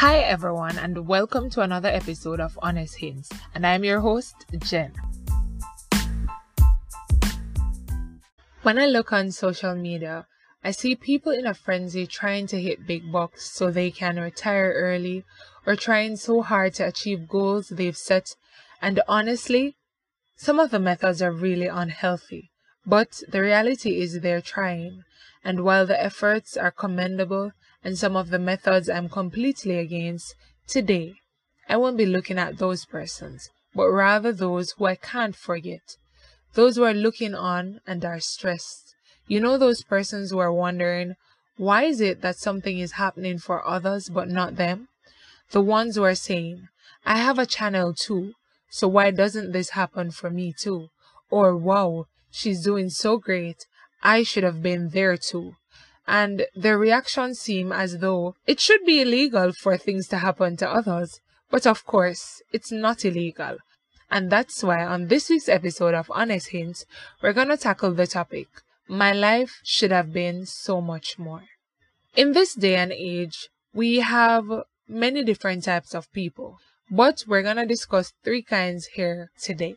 Hi, everyone, and welcome to another episode of Honest Hints. And I'm your host, Jen. When I look on social media, I see people in a frenzy trying to hit big bucks so they can retire early or trying so hard to achieve goals they've set. And honestly, some of the methods are really unhealthy. But the reality is they're trying. And while the efforts are commendable and some of the methods I'm completely against, today I won't be looking at those persons, but rather those who I can't forget. Those who are looking on and are stressed. You know those persons who are wondering, why is it that something is happening for others but not them? The ones who are saying, I have a channel too, so why doesn't this happen for me too? Or wow, she's doing so great. I should have been there too. And their reactions seem as though it should be illegal for things to happen to others. But of course, it's not illegal. And that's why on this week's episode of Honest Hints, we're going to tackle the topic My life should have been so much more. In this day and age, we have many different types of people, but we're going to discuss three kinds here today.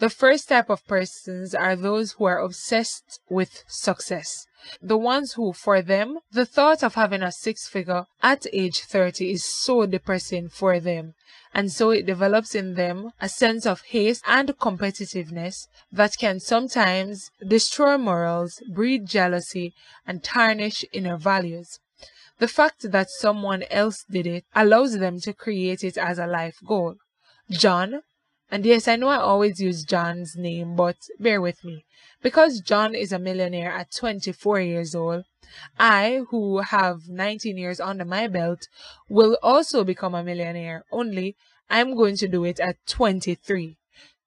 The first type of persons are those who are obsessed with success. The ones who, for them, the thought of having a six figure at age 30 is so depressing for them. And so it develops in them a sense of haste and competitiveness that can sometimes destroy morals, breed jealousy, and tarnish inner values. The fact that someone else did it allows them to create it as a life goal. John, and yes, I know I always use John's name, but bear with me. Because John is a millionaire at 24 years old, I, who have 19 years under my belt, will also become a millionaire, only I'm going to do it at 23.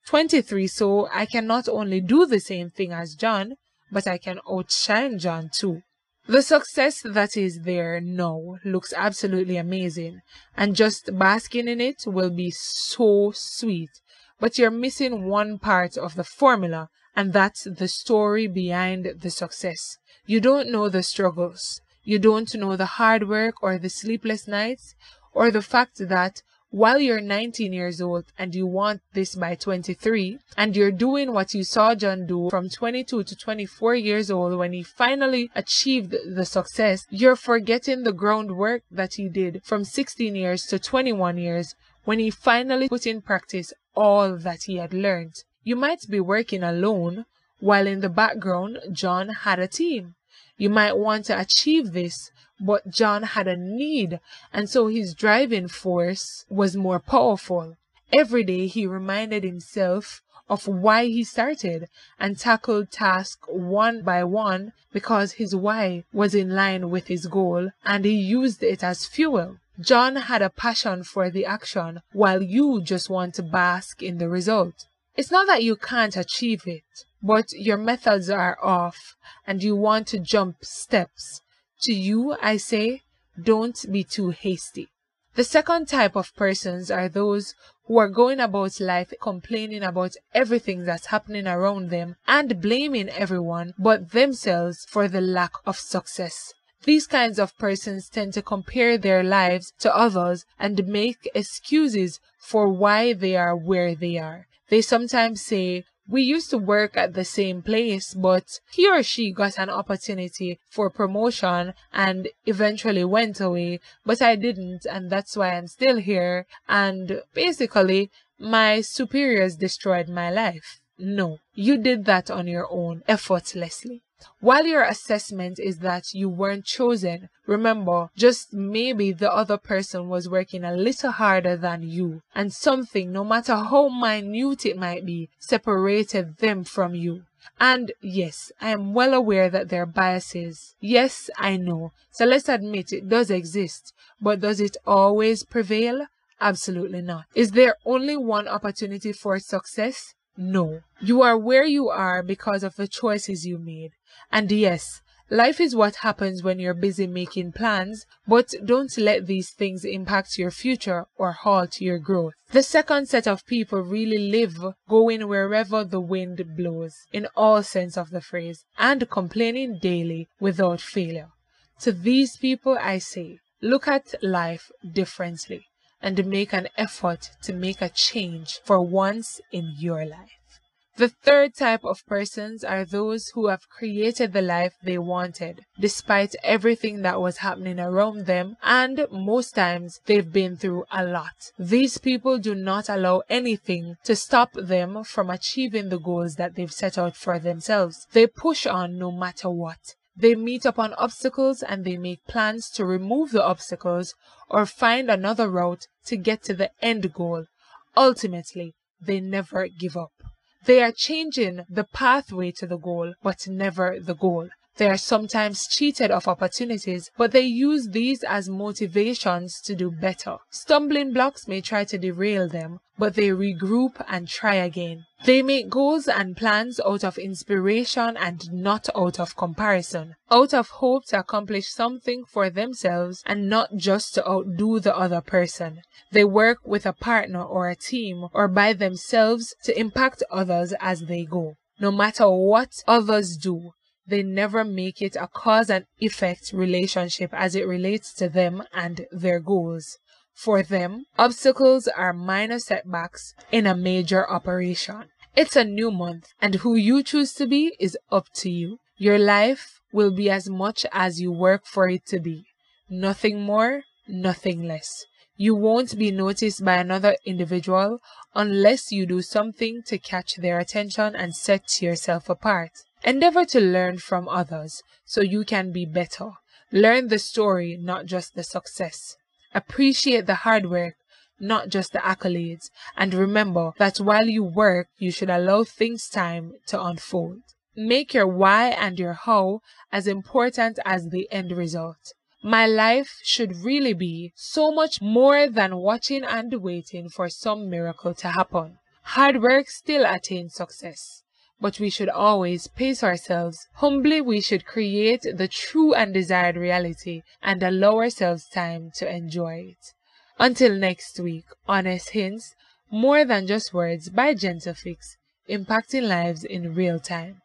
23, so I can not only do the same thing as John, but I can outshine John too. The success that is there now looks absolutely amazing, and just basking in it will be so sweet but you're missing one part of the formula, and that's the story behind the success. You don't know the struggles. You don't know the hard work or the sleepless nights or the fact that while you're 19 years old and you want this by 23 and you're doing what you saw John do from 22 to 24 years old when he finally achieved the success, you're forgetting the groundwork that he did from 16 years to 21 years when he finally put in practice all that he had learned. You might be working alone, while in the background, John had a team. You might want to achieve this, but John had a need, and so his driving force was more powerful. Every day he reminded himself of why he started and tackled tasks one by one because his why was in line with his goal and he used it as fuel. John had a passion for the action while you just want to bask in the result. It's not that you can't achieve it, but your methods are off and you want to jump steps. To you, I say, don't be too hasty. The second type of persons are those who are going about life complaining about everything that's happening around them and blaming everyone but themselves for the lack of success. These kinds of persons tend to compare their lives to others and make excuses for why they are where they are. They sometimes say, we used to work at the same place, but he or she got an opportunity for promotion and eventually went away, but I didn't, and that's why I'm still here. And basically, my superiors destroyed my life. No, you did that on your own, effortlessly. While your assessment is that you weren't chosen, remember, just maybe the other person was working a little harder than you, and something, no matter how minute it might be, separated them from you. And yes, I am well aware that there are biases. Yes, I know. So let's admit it does exist. But does it always prevail? Absolutely not. Is there only one opportunity for success? No. You are where you are because of the choices you made. And yes, life is what happens when you're busy making plans, but don't let these things impact your future or halt your growth. The second set of people really live going wherever the wind blows, in all sense of the phrase, and complaining daily without failure. To these people I say, Look at life differently and make an effort to make a change for once in your life. The third type of persons are those who have created the life they wanted, despite everything that was happening around them, and most times they've been through a lot. These people do not allow anything to stop them from achieving the goals that they've set out for themselves. They push on no matter what. They meet upon obstacles and they make plans to remove the obstacles or find another route to get to the end goal. Ultimately, they never give up. They are changing the pathway to the goal, but never the goal. They are sometimes cheated of opportunities, but they use these as motivations to do better. Stumbling blocks may try to derail them, but they regroup and try again. They make goals and plans out of inspiration and not out of comparison, out of hope to accomplish something for themselves and not just to outdo the other person. They work with a partner or a team or by themselves to impact others as they go. No matter what others do, they never make it a cause and effect relationship as it relates to them and their goals. For them, obstacles are minor setbacks in a major operation. It's a new month, and who you choose to be is up to you. Your life will be as much as you work for it to be. Nothing more, nothing less. You won't be noticed by another individual unless you do something to catch their attention and set yourself apart. Endeavor to learn from others so you can be better. Learn the story, not just the success. Appreciate the hard work, not just the accolades. And remember that while you work, you should allow things time to unfold. Make your why and your how as important as the end result. My life should really be so much more than watching and waiting for some miracle to happen. Hard work still attains success but we should always pace ourselves. Humbly, we should create the true and desired reality and allow ourselves time to enjoy it. Until next week, Honest Hints, More Than Just Words by Gentlefix, impacting lives in real time.